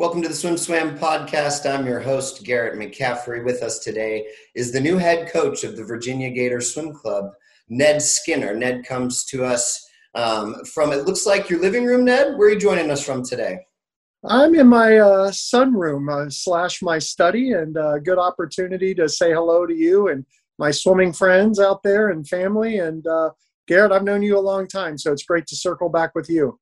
Welcome to the Swim Swam podcast. I'm your host, Garrett McCaffrey. With us today is the new head coach of the Virginia Gator Swim Club, Ned Skinner. Ned comes to us um, from, it looks like your living room, Ned. Where are you joining us from today? I'm in my uh, sunroom uh, slash my study, and a uh, good opportunity to say hello to you and my swimming friends out there and family. And uh, Garrett, I've known you a long time, so it's great to circle back with you.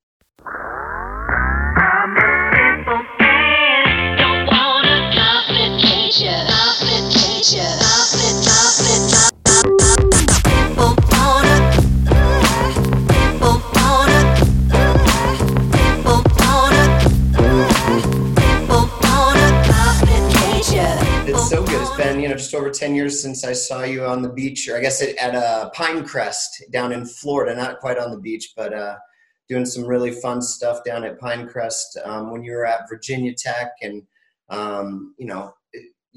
You know just over 10 years since I saw you on the beach, or I guess at uh, Pinecrest down in Florida, not quite on the beach, but uh, doing some really fun stuff down at Pinecrest um, when you were at Virginia Tech. And, um, you know,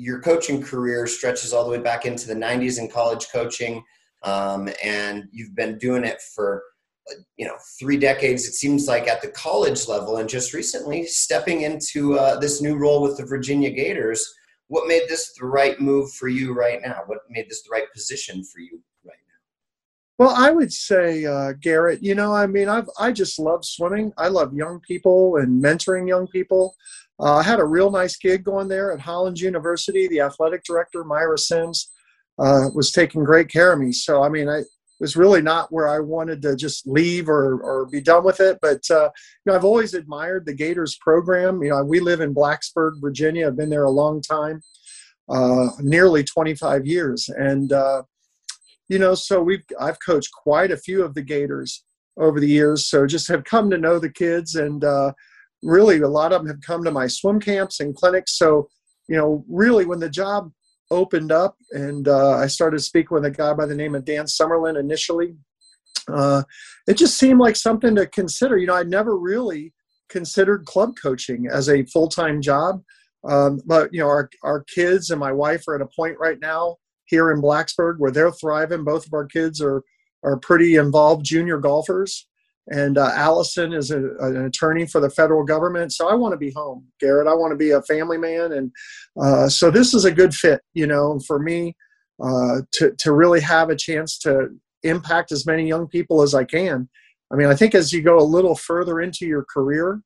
your coaching career stretches all the way back into the 90s in college coaching. Um, and you've been doing it for, you know, three decades, it seems like at the college level. And just recently stepping into uh, this new role with the Virginia Gators what made this the right move for you right now? What made this the right position for you? Well, I would say, uh, Garrett, you know, I mean, I've, I just love swimming. I love young people and mentoring young people. Uh, I had a real nice gig going there at Hollins University. The athletic director, Myra Sims, uh, was taking great care of me. So, I mean, I, was really not where I wanted to just leave or, or be done with it. But uh, you know, I've always admired the Gators program. You know, we live in Blacksburg, Virginia. I've been there a long time, uh, nearly 25 years, and uh, you know, so we've I've coached quite a few of the Gators over the years. So just have come to know the kids, and uh, really a lot of them have come to my swim camps and clinics. So you know, really, when the job opened up and uh, I started speaking with a guy by the name of Dan Summerlin initially. Uh, it just seemed like something to consider. You know, I'd never really considered club coaching as a full time job. Um, but, you know, our, our kids and my wife are at a point right now here in Blacksburg where they're thriving. Both of our kids are, are pretty involved junior golfers and uh, Allison is a, an attorney for the federal government. So I want to be home, Garrett. I want to be a family man, and uh, so this is a good fit, you know, for me uh, to to really have a chance to impact as many young people as I can. I mean, I think as you go a little further into your career,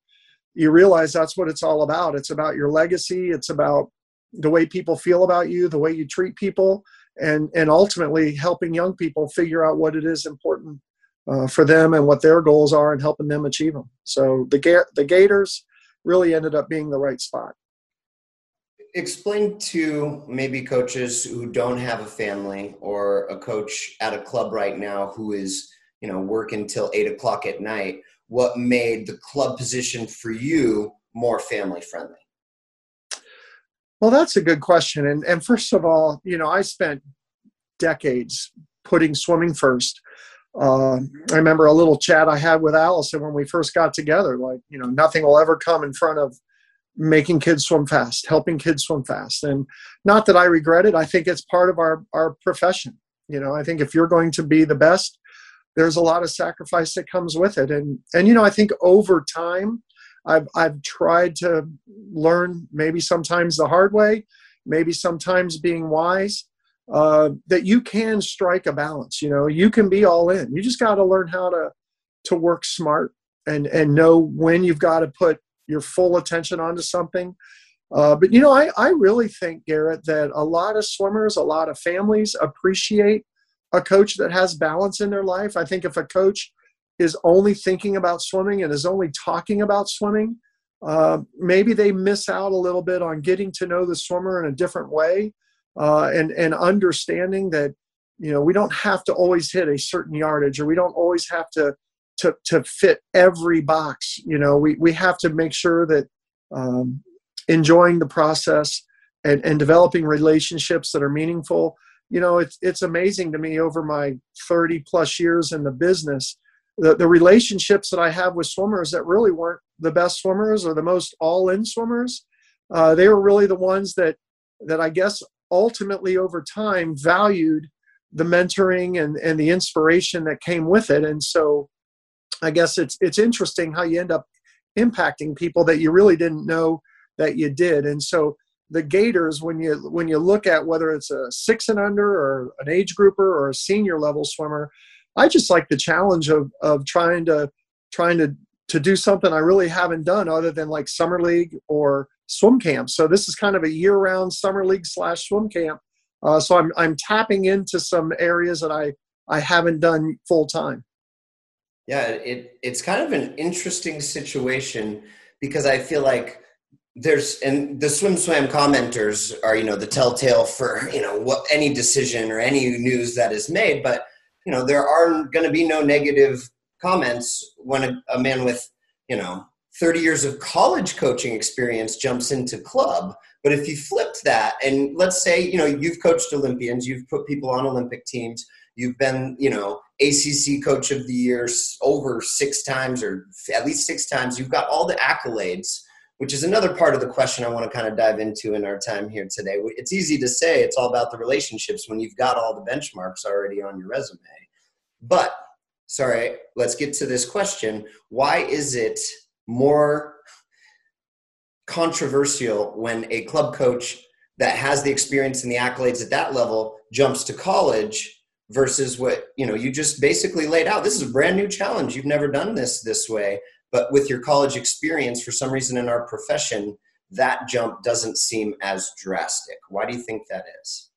you realize that's what it's all about. It's about your legacy. It's about the way people feel about you, the way you treat people, and and ultimately helping young people figure out what it is important uh, for them and what their goals are and helping them achieve them. So the the Gators really ended up being the right spot. Explain to maybe coaches who don't have a family or a coach at a club right now who is you know working till eight o'clock at night. What made the club position for you more family friendly? Well, that's a good question. And and first of all, you know, I spent decades putting swimming first uh, I remember a little chat I had with Allison when we first got together. Like, you know, nothing will ever come in front of making kids swim fast, helping kids swim fast. And not that I regret it. I think it's part of our, our profession. You know, I think if you're going to be the best, there's a lot of sacrifice that comes with it. And, and, you know, I think over time, I've, I've tried to learn maybe sometimes the hard way, maybe sometimes being wise uh, that you can strike a balance. You know, you can be all in. You just got to learn how to to work smart and and know when you've got to put your full attention onto something. Uh, but you know, I I really think Garrett that a lot of swimmers, a lot of families appreciate a coach that has balance in their life. I think if a coach is only thinking about swimming and is only talking about swimming, uh, maybe they miss out a little bit on getting to know the swimmer in a different way uh, and and understanding that you know we don't have to always hit a certain yardage or we don't always have to to to fit every box you know we we have to make sure that um, enjoying the process and, and developing relationships that are meaningful. You know it's it's amazing to me over my 30 plus years in the business the, the relationships that i have with swimmers that really weren't the best swimmers or the most all-in swimmers uh, they were really the ones that that i guess ultimately over time valued the mentoring and, and the inspiration that came with it and so i guess it's it's interesting how you end up impacting people that you really didn't know that you did. And so the Gators, when you when you look at whether it's a six and under or an age grouper or a senior level swimmer, I just like the challenge of of trying to trying to to do something I really haven't done other than like summer league or swim camp. So this is kind of a year round summer league slash swim camp. Uh, so I'm I'm tapping into some areas that I I haven't done full time. Yeah, it it's kind of an interesting situation because I feel like there's and the swim swam commenters are you know the telltale for you know what any decision or any news that is made but you know there are going to be no negative comments when a, a, man with you know 30 years of college coaching experience jumps into club. But if you flipped that and let's say you know you've coached olympians you've put people on olympic teams you've been you know acc coach of the year over six times or at least six times you've got all the accolades which is another part of the question I want to kind of dive into in our time here today. It's easy to say it's all about the relationships when you've got all the benchmarks already on your resume. But, sorry, let's get to this question. Why is it more controversial when a club coach that has the experience and the accolades at that level jumps to college versus what you know you just basically laid out this is a brand new challenge you've never done this this way but with your college experience, for some reason in our profession, that jump doesn't seem as drastic. Why do you think that is?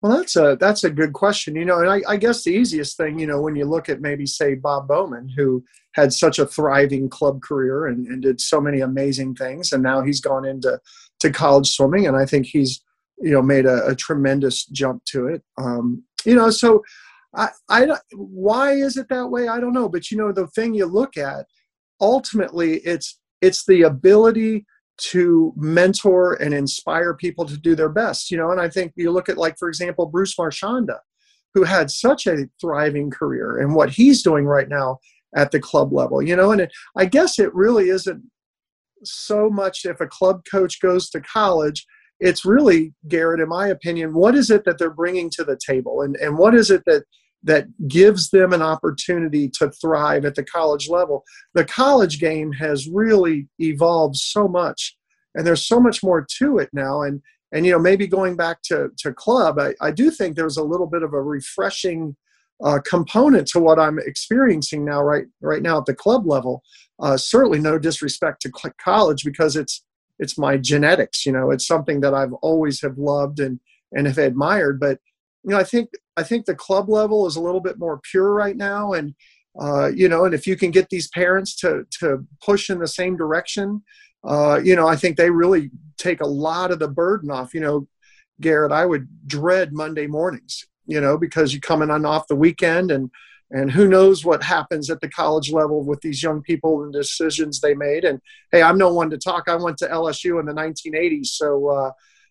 Well, that's a that's a good question. You know, and I, I, guess the easiest thing, you know, when you look at maybe say Bob Bowman, who had such a thriving club career and, and did so many amazing things, and now he's gone into to college swimming, and I think he's you know made a, a tremendous jump to it. Um, you know, so I, I why is it that way? I don't know, but you know, the thing you look at ultimately it's it's the ability to mentor and inspire people to do their best you know? And i think you look at like for example bruce marchanda who had such a thriving career and what he's doing right now at the club level you know? And it, i guess it really isn't so much if a club coach goes to college it's really garrett in my opinion what is it that they're bringing to the table? And, and what is it that that gives them an opportunity to thrive at the college level. The college game has really evolved so much, and there's so much more to it now. And and you know maybe going back to to club, I, I do think there's a little bit of a refreshing uh, component to what I'm experiencing now right right now at the club level. Uh, certainly, no disrespect to college because it's it's my genetics. You know, it's something that I've always have loved and and have admired, but you know, I think I think the club level is a little bit more pure right now, and uh, you know, and if you can get these parents to to push in the same direction, uh, you know, I think they really take a lot of the burden off. You know, Garrett, I would dread Monday mornings, you know, because you're coming on off the weekend and and who knows what happens at the college level with these young people and decisions they made. And hey, I'm no one to talk. I went to LSU in the 1980s, so uh,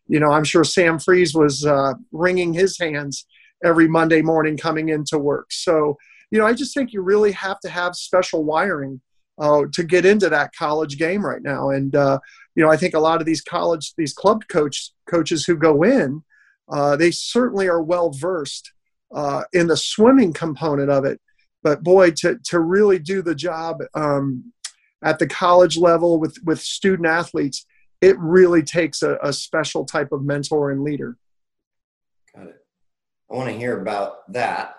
you know, I'm sure Sam Freas was uh, wringing his hands every Monday morning coming into work. So, you know, I just think you really have to have special wiring uh, to get into that college game right now. And uh, you know, I think a lot of these college, these club coach coaches who go in, uh, they certainly are well versed uh, in the swimming component of it. But boy, to to really do the job um, at the college level with with student athletes, it really takes a, a special type of mentor and leader. Got it. I want to hear about that,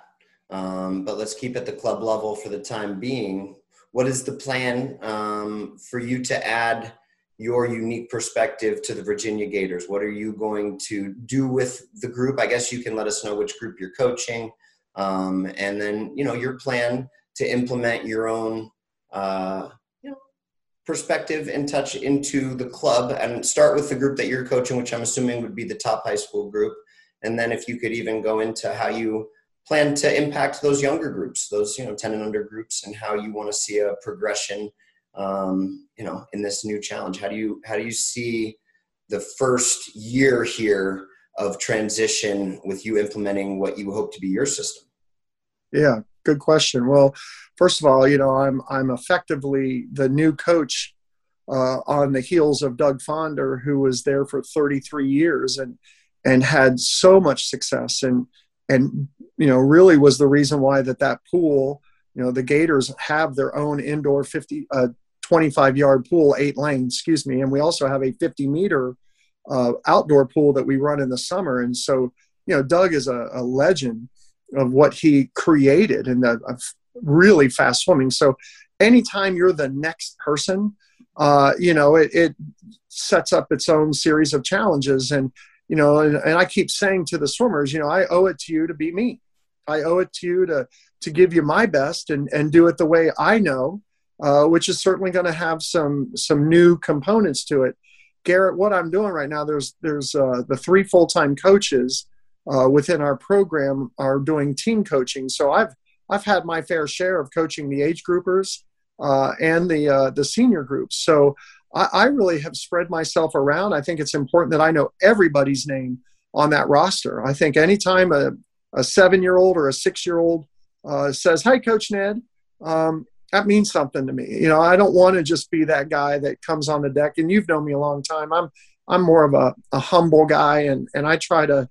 um, but let's keep at the club level for the time being. What is the plan um, for you to add your unique perspective to the Virginia Gators? What are you going to do with the group? I guess you can let us know which group you're coaching, um, and then you know your plan to implement your own uh, perspective and touch into the club and start with the group that you're coaching, which I'm assuming would be the top high school group. And then if you could even go into how you plan to impact those younger groups, those, you know, 10 and under groups and how you want to see a progression, um, you know, in this new challenge. How do you, how do you see the first year here of transition with you implementing what you hope to be your system? Yeah, good question. Well, first of all, you know, I'm I'm effectively the new coach uh, on the heels of Doug Fonder, who was there for 33 years and and had so much success and and you know really was the reason why that that pool, you know, the Gators have their own indoor 50 uh, 25 yard pool, eight lane excuse me. And we also have a 50 meter uh, outdoor pool that we run in the summer. And so, you know, Doug is a, a legend of what he created and the really fast swimming. So anytime you're the next person, uh, you know, it, it, sets up its own series of challenges. And, you know, and, and I keep saying to the swimmers, you know, I owe it to you to be me. I owe it to you to, to give you my best and, and do it the way I know, uh, which is certainly going to have some, some new components to it. Garrett, what I'm doing right now, there's, there's uh, the three full-time coaches uh, within our program are doing team coaching. So I've, I've had my fair share of coaching the age groupers uh, and the, uh, the senior groups. So I, I really have spread myself around. I think it's important that I know everybody's name on that roster. I think anytime a, a seven year old or a six year old uh, says, Hey, Coach Ned, um, that means something to me. You know, I don't want to just be that guy that comes on the deck. And you've known me a long time. I'm I'm more of a, a humble guy, and and I try to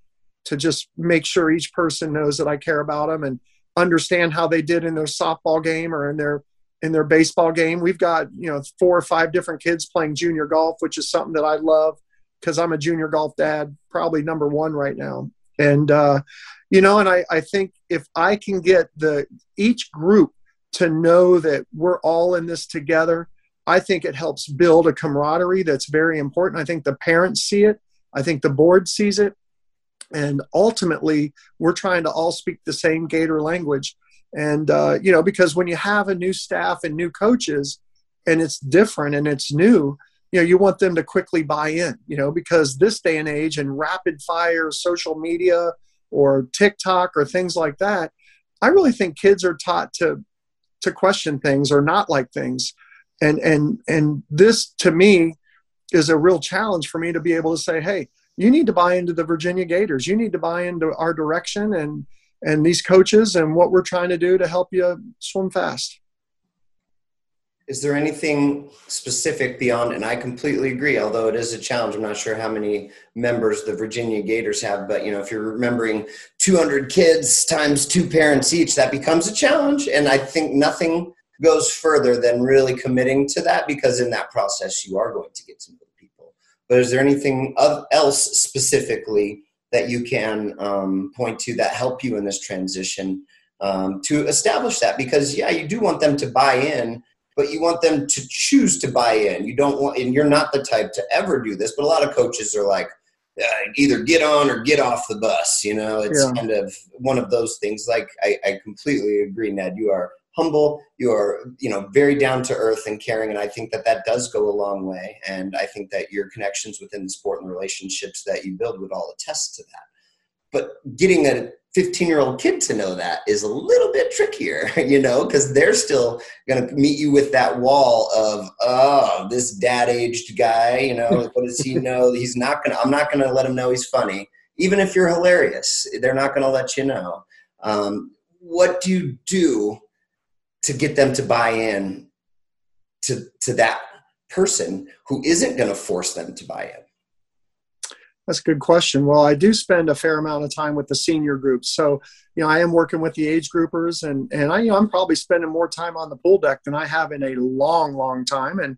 to just make sure each person knows that I care about them and understand how they did in their softball game or in their in their baseball game. We've got, you know, four or five different kids playing junior golf, which is something that I love because I'm a junior golf dad, probably number one right now. And, uh, you know, and I, I think if I can get the each group to know that we're all in this together, I think it helps build a camaraderie that's very important. I think the parents see it. I think the board sees it. And ultimately, we're trying to all speak the same Gator language. And uh, you know because when you have a new staff and new coaches and it's different and it's new you know you want them to quickly buy in you know because this day and age and rapid fire social media or tiktok or things like that i really think kids are taught to to question things or not like things. And and and this to me is a real challenge for me to be able to say hey you need to buy into the virginia gators you need to buy into our direction and and these coaches and what we're trying to do to help you swim fast. Is there anything specific beyond, and I completely agree, although it is a challenge. I'm not sure how many members the Virginia Gators have, but you know, if you're remembering 200 kids times two parents each, that becomes a challenge. And I think nothing goes further than really committing to that because in that process, you are going to get to know. But is there anything else specifically that you can um, point to that help you in this transition um, to establish that? Because yeah you do want them to buy in but you want them to choose to buy in. You don't want and you're not the type to ever do this but a lot of coaches are like uh, either get on or get off the bus you know? It's yeah. kind of one of those things. Like I, I completely agree ned. You are humble you are you know very down to earth and caring and i think that that does go a long way and i think that your connections within the sport and the relationships that you build would all attest to that. But getting a 15 year old kid to know that is a little bit trickier you know because they're still going to meet you with that wall of oh this dad aged guy you know what does he know? He's not going to i'm not going to let him know he's funny even if you're hilarious. They're not going to let you know. Um, what do you do to get them to buy in to to that person who isn't going to force them to buy in that's a good question. Well, I do spend a fair amount of time with the senior groups. So, you know, I am working with the age groupers and, and I, you know, I'm probably spending more time on the pool deck than I have in a long, long time. And,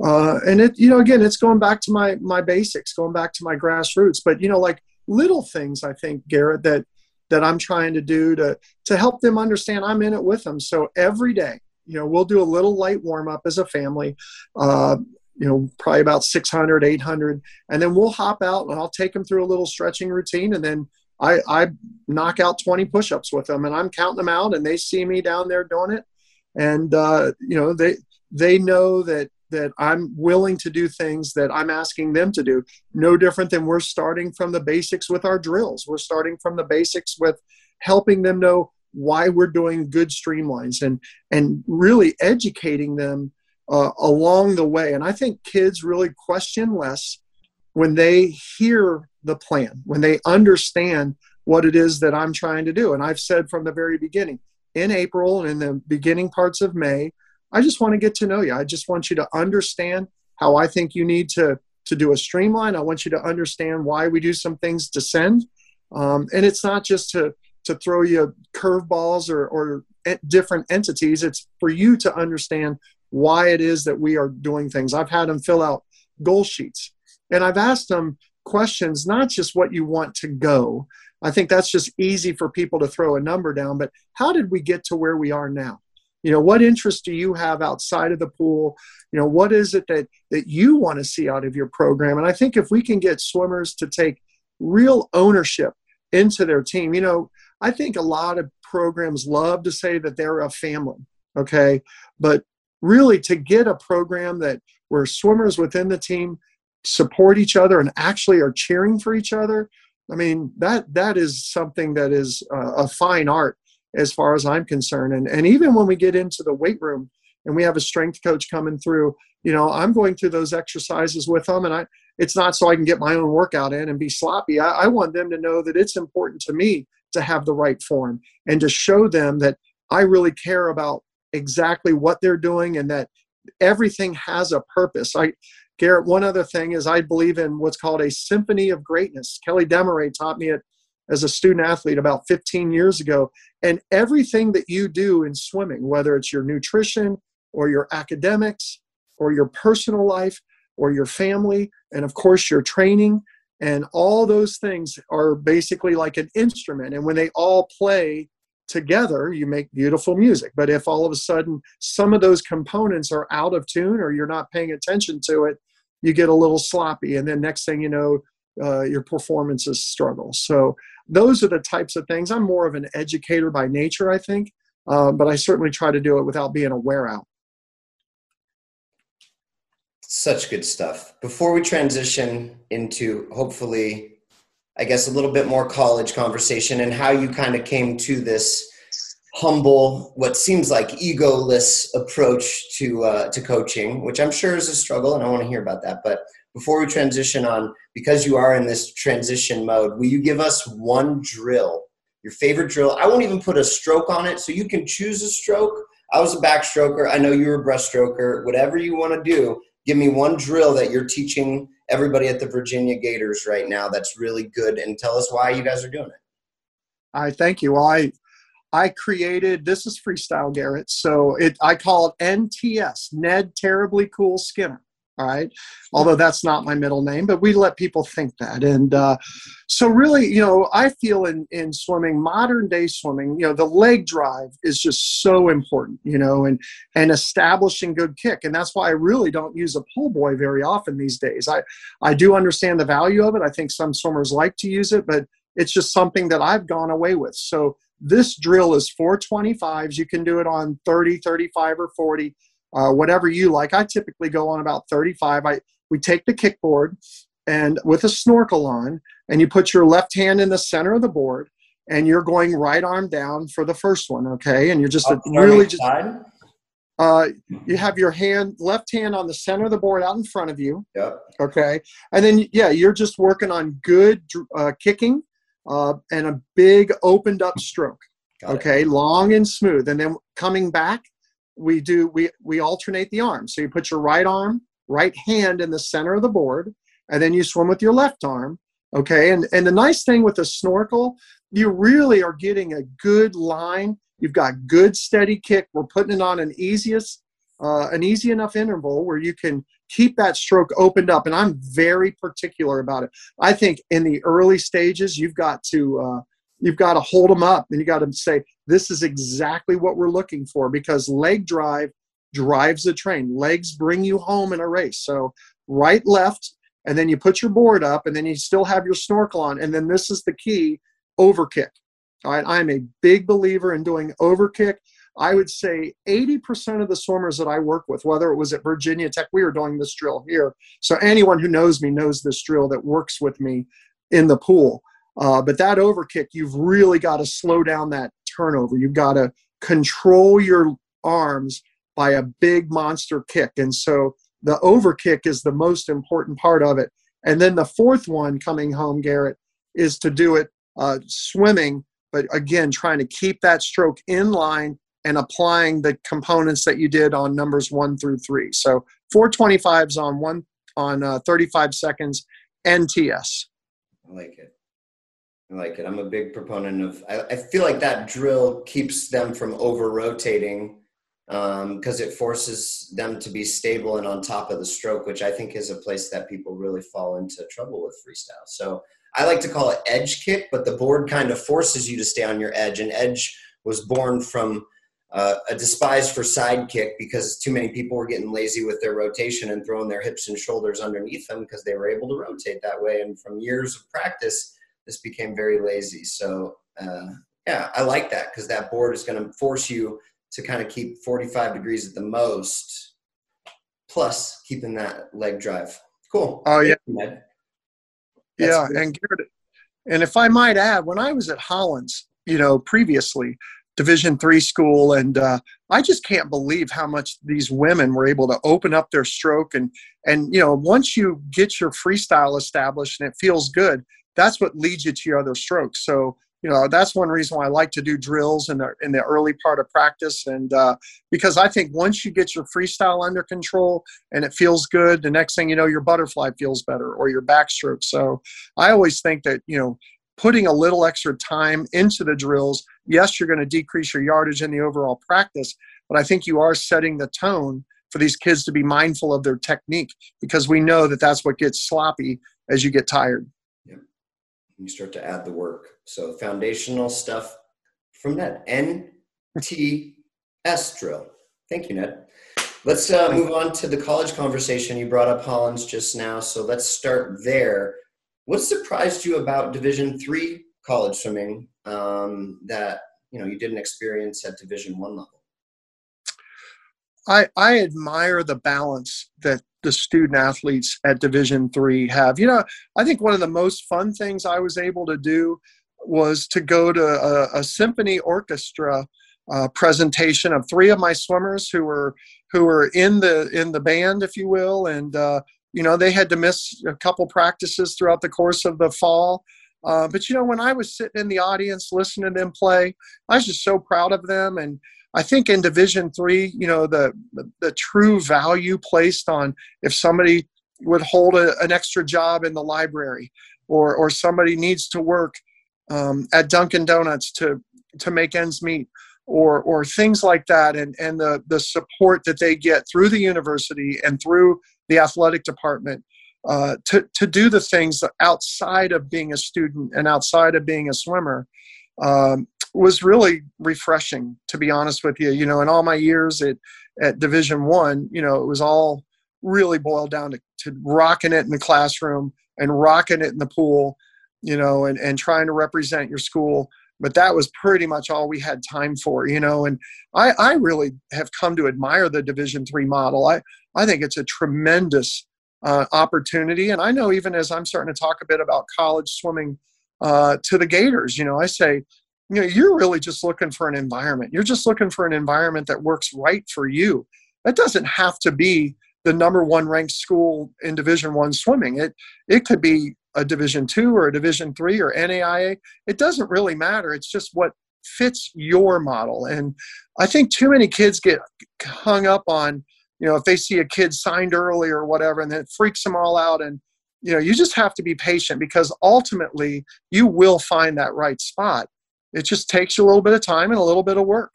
uh, and it, you know, again, it's going back to my, my basics, going back to my grassroots, but, you know, like little things, I think, Garrett, that, that I'm trying to do to to help them understand I'm in it with them. So every day, you know, we'll do a little light warm up as a family. Uh, you know, probably about 600, 800, and then we'll hop out and I'll take them through a little stretching routine, and then I, I knock out 20 push-ups with them, and I'm counting them out, and they see me down there doing it, and uh, you know, they they know that that I'm willing to do things that I'm asking them to do. No different than we're starting from the basics with our drills. We're starting from the basics with helping them know why we're doing good streamlines and and really educating them uh, along the way. And I think kids really question less when they hear the plan, when they understand what it is that I'm trying to do. And I've said from the very beginning, in April and in the beginning parts of May, I just want to get to know you. I just want you to understand how I think you need to to do a streamline. I want you to understand why we do some things to send, um, and it's not just to to throw you curveballs or or different entities. It's for you to understand why it is that we are doing things. I've had them fill out goal sheets and I've asked them questions, not just what you want to go. I think that's just easy for people to throw a number down, but how did we get to where we are now? You know, what interest do you have outside of the pool? You know, what is it that that you want to see out of your program? And I think if we can get swimmers to take real ownership into their team, you know, I think a lot of programs love to say that they're a family, okay? But really to get a program that where swimmers within the team support each other and actually are cheering for each other i mean that that is something that is uh, a fine art as far as i'm concerned and and even when we get into the weight room and we have a strength coach coming through you know i'm going through those exercises with them and i it's not so i can get my own workout in and be sloppy i, I want them to know that it's important to me to have the right form and to show them that i really care about exactly what they're doing and that everything has a purpose. I Garrett, one other thing is I believe in what's called a symphony of greatness. Kelly Desmarais taught me it as a student athlete about 15 years ago. And everything that you do in swimming, whether it's your nutrition or your academics or your personal life or your family, and of course your training, and all those things are basically like an instrument. And when they all play together you make beautiful music but if all of a sudden some of those components are out of tune or you're not paying attention to it you get a little sloppy and then next thing you know uh, your performances struggle. So those are the types of things. I'm more of an educator by nature i think uh, but i certainly try to do it without being a wear out. Such good stuff. Before we transition into hopefully I guess, a little bit more college conversation and how you kind of came to this humble, what seems like egoless approach to uh, to coaching, which I'm sure is a struggle, and I want to hear about that. But before we transition on, because you are in this transition mode, will you give us one drill, your favorite drill? I won't even put a stroke on it, so you can choose a stroke. I was a backstroker. I know you were a breaststroker. Whatever you want to do, give me one drill that you're teaching everybody at the Virginia Gators right now that's really good and tell us why you guys are doing it. I thank you. Well, I I created this is freestyle Garrett. So it I call it NTS, Ned Terribly Cool Skinner all right? Although that's not my middle name but we let people think that. And uh, so really you know i feel in in swimming modern day swimming you know the leg drive is just so important you know and and establishing good kick. And that's why i really don't use a pull buoy very often these days. I i do understand the value of it. I think some swimmers like to use it but it's just something that i've gone away with. So this drill is 425s you can do it on 30 35 or 40 uh, whatever you like. I typically go on about 35. I we take the kickboard and with a snorkel on, and you put your left hand in the center of the board, and you're going right arm down for the first one. Okay, and you're just a, really just. Uh, you have your hand, left hand on the center of the board out in front of you. Yep. Okay. And then, yeah, you're just working on good uh, kicking uh, and a big opened up stroke. Got okay. It. Long and smooth. And then coming back, we do we we alternate the arms. So you put your right arm, right hand in the center of the board, and then you swim with your left arm. Okay, and and the nice thing with a snorkel, you really are getting a good line. You've got good steady kick. We're putting it on an easiest, uh, an easy enough interval where you can keep that stroke opened up. And I'm very particular about it. I think in the early stages, you've got to uh, you've got to hold them up and you got to say this is exactly what we're looking for because leg drive drives the train. Legs bring you home in a race. So right left and then you put your board up and then you still have your snorkel on and then this is the key overkick. All right i'm a big believer in doing overkick. I would say 80% of the swimmers that i work with whether it was at virginia tech we were doing this drill here. So anyone who knows me knows this drill that works with me in the pool uh, but that overkick, you've really got to slow down that turnover. You've got to control your arms by a big monster kick. And so the overkick is the most important part of it. And then the fourth one coming home, Garrett, is to do it uh, swimming, but again, trying to keep that stroke in line and applying the components that you did on numbers one through three. So 425s on one on uh, 35 seconds, NTS. I like it. I like it. I'm a big proponent of. I, I feel like that drill keeps them from over rotating because um, it forces them to be stable and on top of the stroke, which I think is a place that people really fall into trouble with freestyle. So I like to call it edge kick, but the board kind of forces you to stay on your edge. And edge was born from uh, a despise for side kick because too many people were getting lazy with their rotation and throwing their hips and shoulders underneath them because they were able to rotate that way. And from years of practice, this became very lazy. So uh, yeah, I like that because that board is going to force you to kind of keep 45 degrees at the most, plus keeping that leg drive. Cool. Oh yeah. yeah, and Garrett, and if I might add, when I was at Hollins, you know, previously, division three school and uh, i just can't believe how much these women were able to open up their stroke and and you know once you get your freestyle established and it feels good that's what leads you to your other strokes. So you know that's one reason why i like to do drills in the in the early part of practice and uh, because i think once you get your freestyle under control and it feels good the next thing you know your butterfly feels better or your backstroke so i always think that you know putting a little extra time into the drills, yes, you're going to decrease your yardage in the overall practice, but I think you are setting the tone for these kids to be mindful of their technique because we know that that's what gets sloppy as you get tired. Yeah. You start to add the work. So foundational stuff from Ned. NTS drill. Thank you, Ned. Let's uh, move on to the college conversation. You brought up Hollins just now, so let's start there. What surprised you about Division three college swimming um, that you know you didn't experience at Division one level? I I admire the balance that the student athletes at Division three have. You know, I think one of the most fun things I was able to do was to go to a, a symphony orchestra uh, presentation of three of my swimmers who were who were in the in the band, if you will, and uh, you know, they had to miss a couple practices throughout the course of the fall. Uh, but you know, when I was sitting in the audience listening to them play, I was just so proud of them. And I think in Division Three, you know, the, the, the true value placed on if somebody would hold a, an extra job in the library, or or somebody needs to work um, at Dunkin' Donuts to to make ends meet, or or things like that, and and the the support that they get through the university and through the athletic department uh, to, to do the things outside of being a student and outside of being a swimmer um, was really refreshing to be honest with you. You know in all my years at, at division one you know it was all really boiled down to, to rocking it in the classroom and rocking it in the pool you know and, and trying to represent your school. But that was pretty much all we had time for you know and i i really have come to admire the division three model. I i think it's a tremendous uh, opportunity. And i know even as i'm starting to talk a bit about college swimming uh, to the gators you know i say you know you're really just looking for an environment. You're just looking for an environment that works right for you. That doesn't have to be the number one ranked school in division one swimming. It it could be a division two or a division three or naia it doesn't really matter. It's just what fits your model. And i think too many kids get hung up on you know if they see a kid signed early or whatever and then it freaks them all out and you know you just have to be patient because ultimately you will find that right spot it just takes you a little bit of time and a little bit of work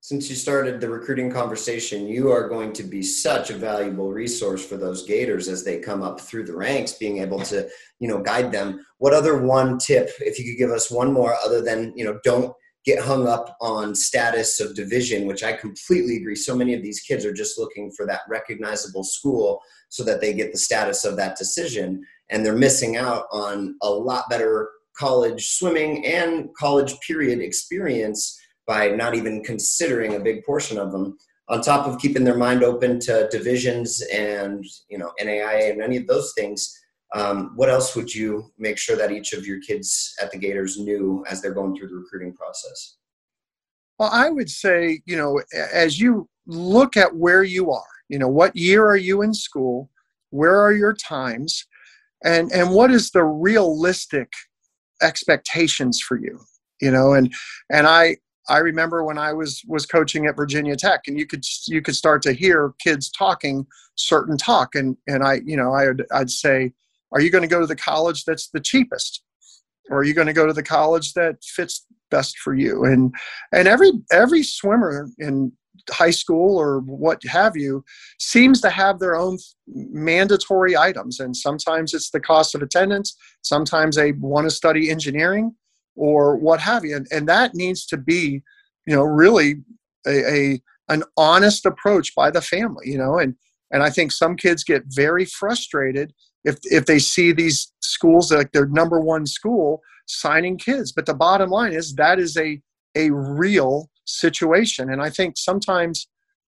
since you started the recruiting conversation, you are going to be such a valuable resource for those Gators as they come up through the ranks, being able to, you know, guide them. What other one tip, if you could give us one more, other than, you know, don't get hung up on status of division, which I completely agree. So many of these kids are just looking for that recognizable school so that they get the status of that decision. And they're missing out on a lot better college swimming and college period experience by not even considering a big portion of them on top of keeping their mind open to divisions and you know NAIA and any of those things um, what else would you make sure that each of your kids at the Gators knew as they're going through the recruiting process? Well, I would say, you know, as you look at where you are, you know, what year are you in school? Where are your times? And, and what is the realistic expectations for you? You know, and, and I, I remember when I was was coaching at Virginia Tech, and you could you could start to hear kids talking certain talk, and and I you know I'd I'd say, are you going to go to the college that's the cheapest, or are you going to go to the college that fits best for you? And and every every swimmer in high school or what have you seems to have their own mandatory items. And sometimes it's the cost of attendance sometimes they want to study engineering or what have you. And, and that needs to be you know really a, a an honest approach by the family you know? And and i think some kids get very frustrated if if they see these schools like their number one school signing kids. But the bottom line is that is a a real situation. And i think sometimes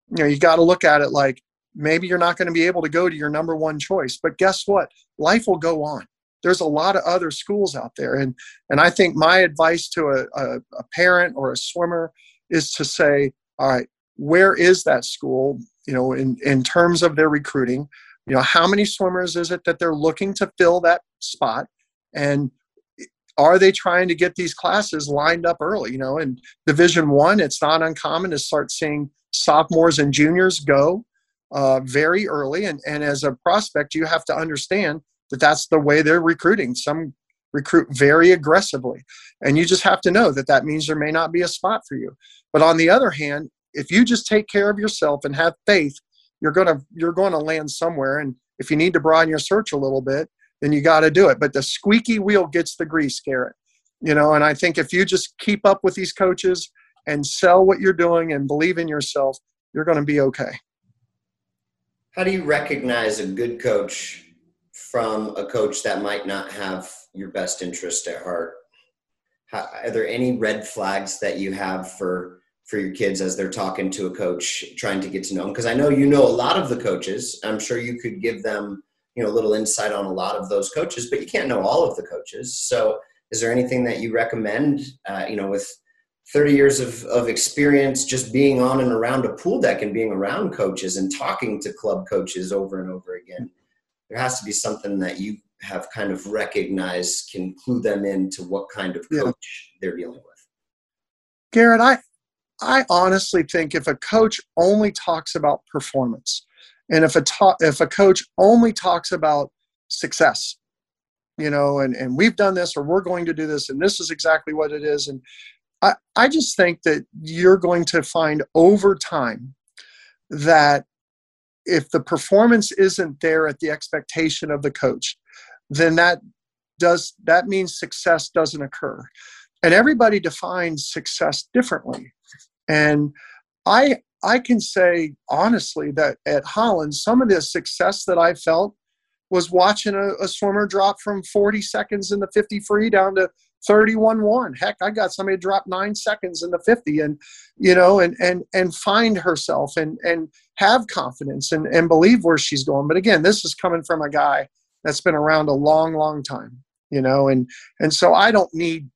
you know you got to look at it like maybe you're not going to be able to go to your number one choice but guess what? Life will go on. There's a lot of other schools out there. And and i think my advice to a, a, a parent or a swimmer is to say all right where is that school you know in in terms of their recruiting you know how many swimmers is it that they're looking to fill that spot? And are they trying to get these classes lined up early? You know in division one it's not uncommon to start seeing sophomores and juniors go uh, very early. And, and as a prospect you have to understand that that's the way they're recruiting. Some recruit very aggressively. And you just have to know that that means there may not be a spot for you. But on the other hand if you just take care of yourself and have faith you're gonna you're gonna land somewhere and if you need to broaden your search a little bit then you got to do it. But the squeaky wheel gets the grease garrett. You know and i think if you just keep up with these coaches and sell what you're doing and believe in yourself you're going to be okay. How do you recognize a good coach from a coach that might not have your best interest at heart? How, are there any red flags that you have for for your kids as they're talking to a coach trying to get to know them because i know you know a lot of the coaches. I'm sure you could give them you know a little insight on a lot of those coaches but you can't know all of the coaches. So is there anything that you recommend uh, you know with 30 years of, of experience just being on and around a pool deck and being around coaches and talking to club coaches over and over again? There has to be something that you have kind of recognized can clue them into what kind of coach yeah. they're dealing with. Garrett i I honestly think if a coach only talks about performance, and if a ta- if a coach only talks about success, you know, and and we've done this or we're going to do this and this is exactly what it is, and I I just think that you're going to find over time that if the performance isn't there at the expectation of the coach, then that does that means success doesn't occur. And everybody defines success differently and i i can say honestly that at Hollins some of the success that i felt was watching a, a swimmer drop from 40 seconds in the 50 free down to 31 1 heck i got somebody drop nine seconds in the 50 and you know and and and find herself and and have confidence and and believe where she's going. But again this is coming from a guy that's been around a long long time you know and and so i don't need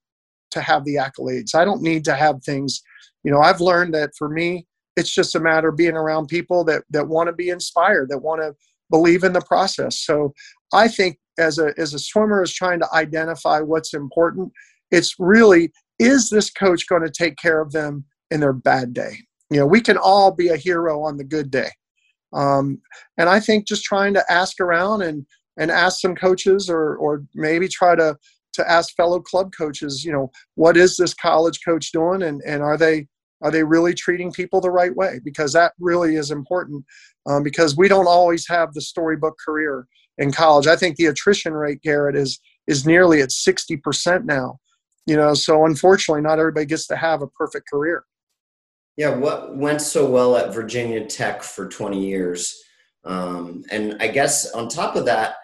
to have the accolades. I don't need to have things. You know, I've learned that for me, it's just a matter of being around people that that want to be inspired, that want to believe in the process. So I think as a as a swimmer is trying to identify what's important, it's really is this coach going to take care of them in their bad day? You know, we can all be a hero on the good day. Um, and I think just trying to ask around and and ask some coaches or or maybe try to to ask fellow club coaches, you know, what is this college coach doing, and and are they are they really treating people the right way? Because that really is important. Um, because we don't always have the storybook career in college. I think the attrition rate, Garrett, is is nearly at sixty percent now. You know, so unfortunately, not everybody gets to have a perfect career. Yeah, what went so well at Virginia Tech for 20 years? Um, and I guess on top of that,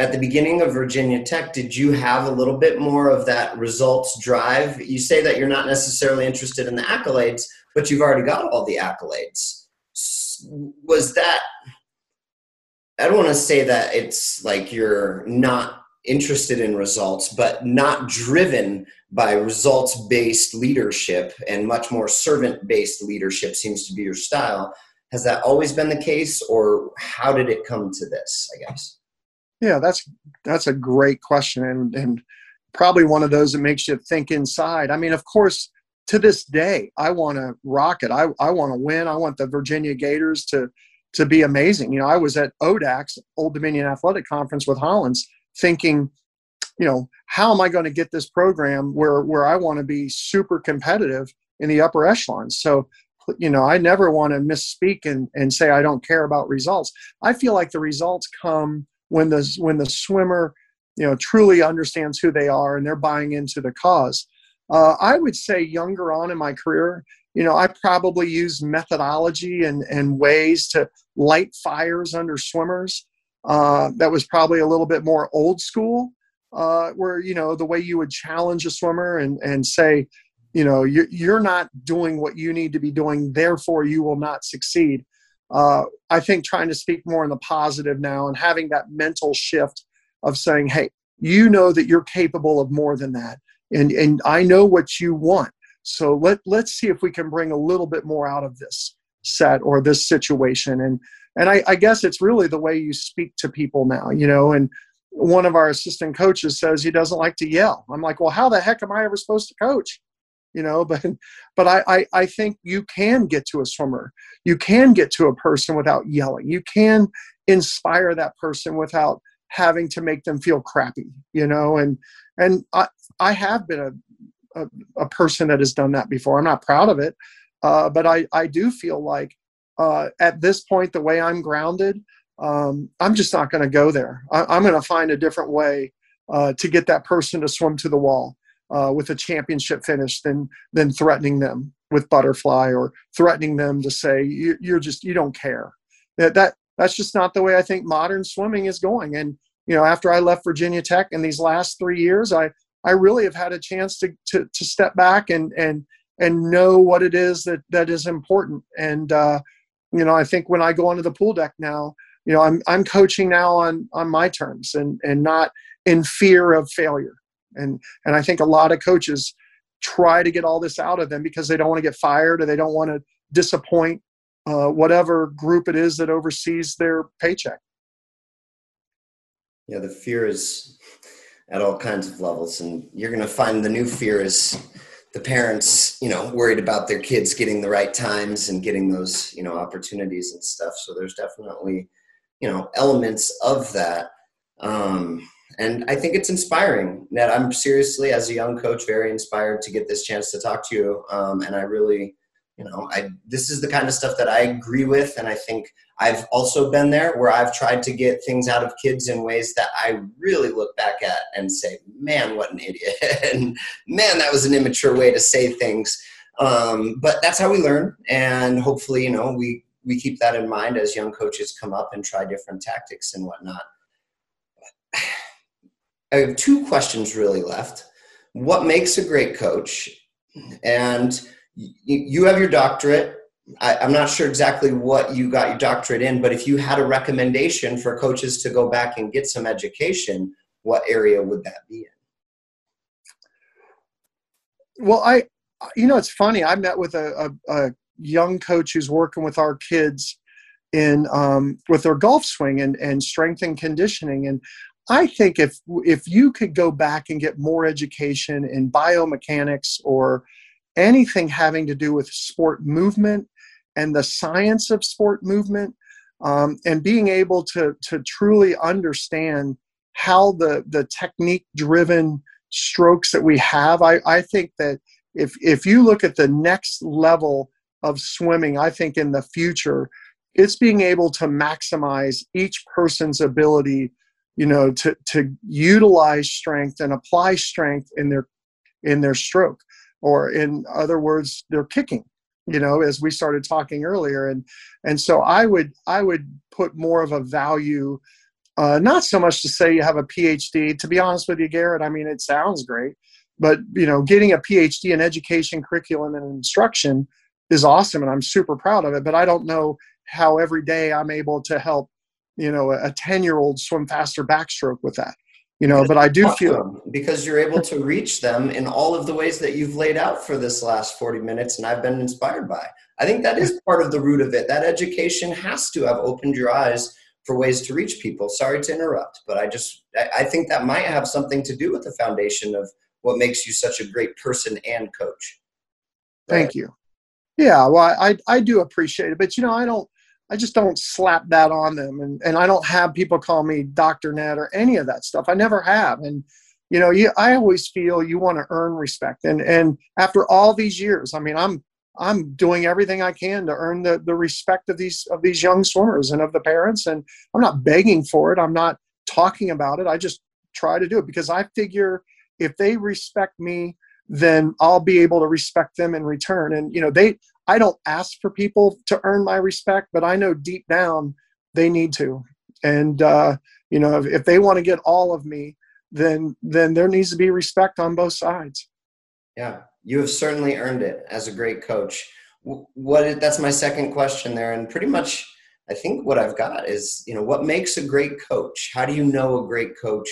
at the beginning of Virginia Tech, did you have a little bit more of that results drive? You say that you're not necessarily interested in the accolades, but you've already got all the accolades. Was that, I don't want to say that it's like you're not interested in results, but not driven by results based leadership and much more servant based leadership seems to be your style. Has that always been the case, or how did it come to this, I guess? Yeah, that's that's a great question, and and probably one of those that makes you think inside. I mean, of course, to this day, I want to rock it. I I want to win. I want the Virginia Gators to to be amazing. You know, I was at ODAC's Old Dominion Athletic Conference with Hollins, thinking, you know, how am I going to get this program where where I want to be super competitive in the upper echelons? So, you know, I never want to misspeak and, and say I don't care about results. I feel like the results come when the when the swimmer, you know, truly understands who they are and they're buying into the cause. Uh, I would say younger on in my career, you know, I probably used methodology and, and ways to light fires under swimmers. Uh, that was probably a little bit more old school uh, where you know the way you would challenge a swimmer and and say you know you're, you're not doing what you need to be doing therefore you will not succeed uh, i think trying to speak more in the positive now and having that mental shift of saying hey you know that you're capable of more than that and and i know what you want so let let's see if we can bring a little bit more out of this set or this situation and and I, I guess it's really the way you speak to people now you know and one of our assistant coaches says he doesn't like to yell. I'm like, well, how the heck am I ever supposed to coach? You know, but but I, I, I think you can get to a swimmer. You can get to a person without yelling. You can inspire that person without having to make them feel crappy. You know, and and I I have been a a, a person that has done that before. I'm not proud of it, uh, but I I do feel like uh, at this point the way I'm grounded um, I'm just not going to go there. I, am going to find a different way uh, to get that person to swim to the wall uh, with a championship finish than than threatening them with butterfly or threatening them to say you, you're just you don't care. That that that's just not the way I think modern swimming is going. And you know, after I left Virginia Tech in these last three years, I I really have had a chance to to, to step back and and and know what it is that that is important. And uh, you know, I think when I go onto the pool deck now, you know i'm i'm coaching now on on my terms and and not in fear of failure and and i think a lot of coaches try to get all this out of them because they don't want to get fired or they don't want to disappoint uh, whatever group it is that oversees their paycheck. Yeah the fear is at all kinds of levels and you're going to find the new fear is the parents you know worried about their kids getting the right times and getting those you know opportunities and stuff. So there's definitely you know elements of that. Um, and i think it's inspiring that i'm seriously as a young coach very inspired to get this chance to talk to you. Um, and i really you know i this is the kind of stuff that i agree with. And i think i've also been there where i've tried to get things out of kids in ways that i really look back at and say man what an idiot. And man that was an immature way to say things. Um, but that's how we learn. And hopefully you know we we keep that in mind as young coaches come up and try different tactics and whatnot. I have two questions really left. What makes a great coach? And you have your doctorate. I, am not sure exactly what you got your doctorate in, but if you had a recommendation for coaches to go back and get some education, what area would that be in? Well, I, you know, it's funny. I met with a, a, a young coach who's working with our kids in um, with their golf swing and, and strength and conditioning and i think if if you could go back and get more education in biomechanics or anything having to do with sport movement and the science of sport movement um, and being able to to truly understand how the the technique driven strokes that we have I, I think that if if you look at the next level of swimming, I think in the future, it's being able to maximize each person's ability, you know, to, to utilize strength and apply strength in their in their stroke, or in other words, their kicking. You know, as we started talking earlier, and and so I would I would put more of a value, uh, not so much to say you have a PhD. To be honest with you, Garrett, I mean it sounds great, but you know, getting a PhD in education, curriculum, and instruction is awesome and I'm super proud of it. But I don't know how every day I'm able to help, you know, a 10 year old swim faster backstroke with that. You know, but I do feel because you're able to reach them in all of the ways that you've laid out for this last 40 minutes, and I've been inspired by. I think that is part of the root of it. That education has to have opened your eyes for ways to reach people. Sorry to interrupt, but I just I think that might have something to do with the foundation of what makes you such a great person and coach. Thank you. Yeah, well, I I do appreciate it, but you know, I don't. I just don't slap that on them, and and I don't have people call me Doctor Ned or any of that stuff. I never have, and you know, you, I always feel you want to earn respect. And, and after all these years, I mean, I'm, I'm doing everything I can to earn the, the respect of these, of these young swimmers and of the parents. And I'm not begging for it. I'm not talking about it. I just try to do it because I figure if they respect me, then I'll be able to respect them in return. And, you know, they, I don't ask for people to earn my respect, but I know deep down they need to. And, uh, you know, if, if they want to get all of me, then then there needs to be respect on both sides. Yeah, you have certainly earned it as a great coach. What that's my second question there, and pretty much I think what I've got is you know what makes a great coach. How do you know a great coach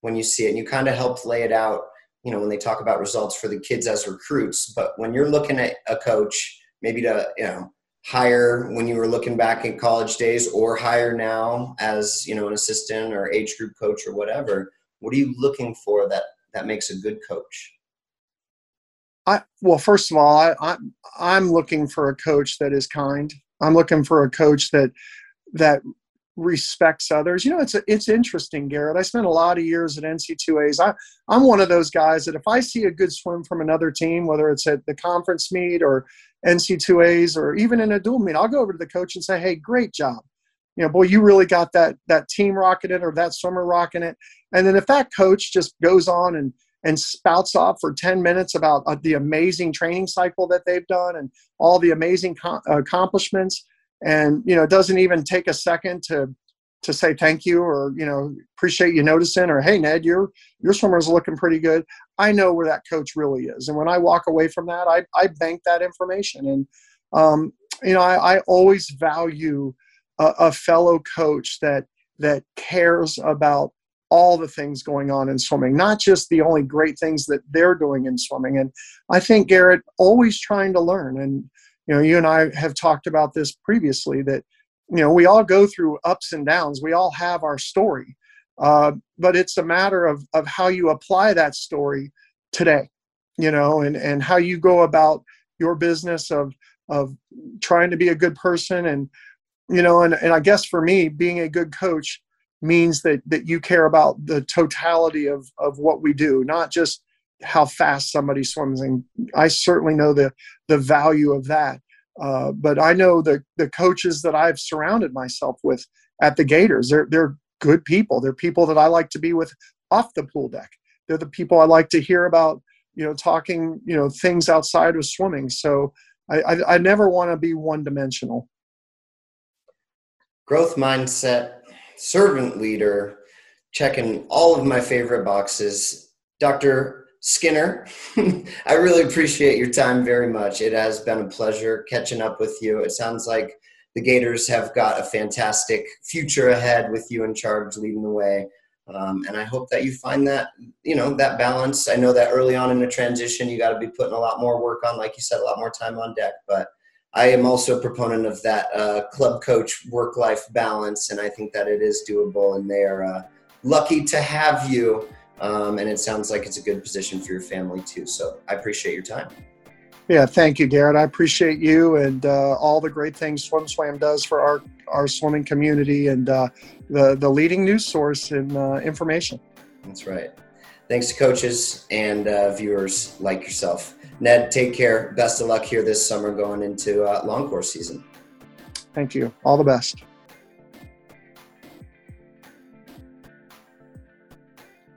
when you see it? And you kind of helped lay it out. You know when they talk about results for the kids as recruits, but when you're looking at a coach, maybe to you know hire when you were looking back in college days or hire now as you know an assistant or age group coach or whatever what are you looking for that that makes a good coach? I well, first of all, I, I I'm looking for a coach that is kind. I'm looking for a coach that that respects others. You know, it's a, it's interesting, Garrett. I spent a lot of years at NC2As. I, I'm one of those guys that if I see a good swim from another team, whether it's at the conference meet or NC2As or even in a dual meet, I'll go over to the coach and say, "Hey, great job you know, boy, you really got that that team rocking it or that swimmer rocking it. And then if that coach just goes on and and spouts off for 10 minutes about uh, the amazing training cycle that they've done and all the amazing co- accomplishments and you know it doesn't even take a second to to say thank you or you know appreciate you noticing or hey ned your your swimmer's looking pretty good i know where that coach really is and when i walk away from that i, I bank that information and um, you know I, I always value a, a fellow coach that that cares about all the things going on in swimming, not just the only great things that they're doing in swimming. And I think Garrett always trying to learn. And you know, you and I have talked about this previously that you know we all go through ups and downs. We all have our story, uh, but it's a matter of of how you apply that story today. You know, and and how you go about your business of of trying to be a good person and you know and, and i guess for me being a good coach means that that you care about the totality of of what we do not just how fast somebody swims and i certainly know the the value of that uh, but i know the the coaches that i've surrounded myself with at the gators they're they're good people they're people that i like to be with off the pool deck they're the people i like to hear about you know talking you know things outside of swimming so i i, I never want to be one dimensional growth mindset, servant leader, checking all of my favorite boxes. Dr. Skinner, I really appreciate your time very much. It has been a pleasure catching up with you. It sounds like the Gators have got a fantastic future ahead with you in charge leading the way. Um, and I hope that you find that, you know, that balance. I know that early on in the transition, you got to be putting a lot more work on, like you said, a lot more time on deck, but I am also a proponent of that uh, club coach work life balance, and I think that it is doable. And they are uh, lucky to have you. Um, and it sounds like it's a good position for your family too. So I appreciate your time. Yeah, thank you, Garrett. I appreciate you and uh, all the great things Swim Swam does for our, our swimming community and uh, the, the leading news source in uh, information. That's right. Thanks to coaches and uh, viewers like yourself. Ned, take care. Best of luck here this summer going into uh, long course season. Thank you. All the best.